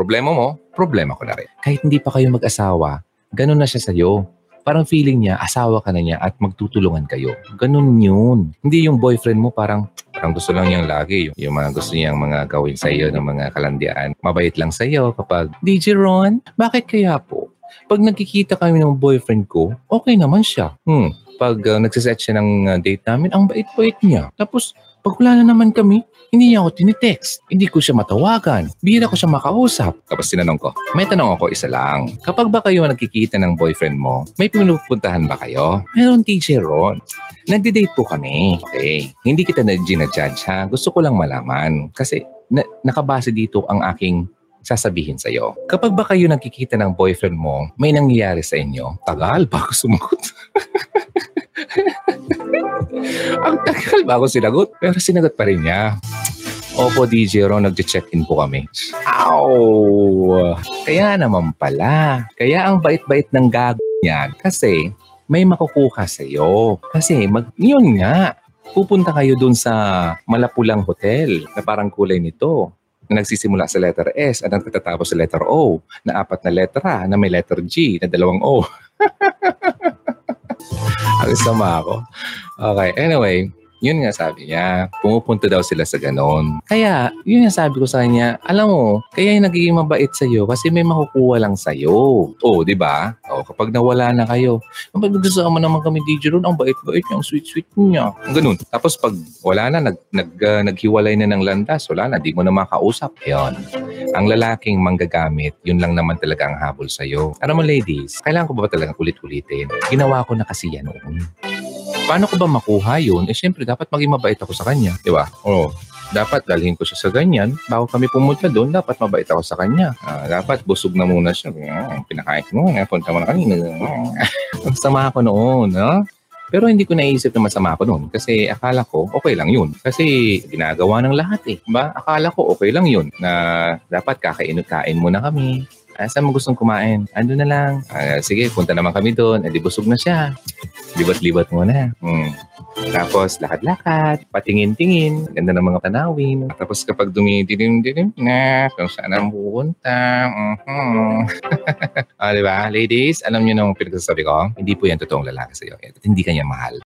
problema mo, problema ko na rin. Kahit hindi pa kayo mag-asawa, ganun na siya sa'yo. Parang feeling niya, asawa ka na niya at magtutulungan kayo. Ganun yun. Hindi yung boyfriend mo parang, parang gusto lang niyang lagi. Yung, yung mga gusto niyang mga gawin sa iyo ng mga kalandian. Mabait lang sa iyo kapag, DJ Ron, bakit kaya po? Pag nagkikita kami ng boyfriend ko, okay naman siya. Hmm. Pag uh, nagsiset siya ng uh, date namin, ang bait-bait niya. Tapos, pag na naman kami, hindi niya ako tinitext. Hindi ko siya matawagan. Bihira ko siya makausap. Tapos tinanong ko, may tanong ako isa lang. Kapag ba kayo nakikita ng boyfriend mo, may pinupuntahan ba kayo? Meron teacher Ron. Nagde-date po kami. Okay. Hindi kita na ginajudge ha. Gusto ko lang malaman. Kasi na, nakabase dito ang aking sasabihin sa iyo. Kapag ba kayo nakikita ng boyfriend mo, may nangyayari sa inyo, tagal bago sumagot. Ang tagal bago sinagot, pero sinagot pa rin niya. Opo, DJ Ron, nag-check-in po kami. Ow! Kaya naman pala. Kaya ang bait-bait ng gago niyan. Kasi may makukuha sa iyo. Kasi mag, yun nga, pupunta kayo dun sa Malapulang Hotel na parang kulay nito na nagsisimula sa letter S at nagtatapos sa letter O na apat na letra na may letter G na dalawang O. Ang sama ako. Okay, anyway, yun nga sabi niya, pumupunta daw sila sa ganon. Kaya, yun nga sabi ko sa kanya, alam mo, kaya yung nagiging mabait sa'yo kasi may makukuha lang sa'yo. O, di ba? O, kapag nawala na kayo, kapag nagsasama naman kami DJ Ron, ang bait-bait niya, ang sweet-sweet niya. Ganun. Tapos pag wala na, nag, nag, uh, naghiwalay na ng landas, wala na, di mo na makausap. Yun. Ang lalaking manggagamit, yun lang naman talaga ang habol sa'yo. Alam mo ladies, kailangan ko ba talaga ulit-ulitin? Ginawa ko na kasi yan noon paano ko ba makuha yun? Eh, syempre, dapat maging mabait ako sa kanya. Di ba? Oo. Dapat dalhin ko siya sa ganyan. Bago kami pumunta doon, dapat mabait ako sa kanya. Ah, dapat busog na muna siya. Pinakain mo. Ah, punta mo na kanina. Ah. Sama ako noon. No? Pero hindi ko naisip na masama ako noon kasi akala ko okay lang yun. Kasi ginagawa ng lahat eh. Ba? Akala ko okay lang yun na dapat kakain-kain muna kami. Ah, saan mo gustong kumain? Ando na lang. Ah, sige, punta naman kami doon. Eh, di busog na siya libat-libat muna. Hmm. Tapos, lakad-lakad, patingin-tingin, ganda ng mga tanawin. Tapos kapag dumidilim-dilim na, kung saan ang pupunta. Mm-hmm. ah, di ba? Ladies, alam niyo nung pinagsasabi ko, hindi po yan totoong lalaki sa'yo. At hindi kanya mahal.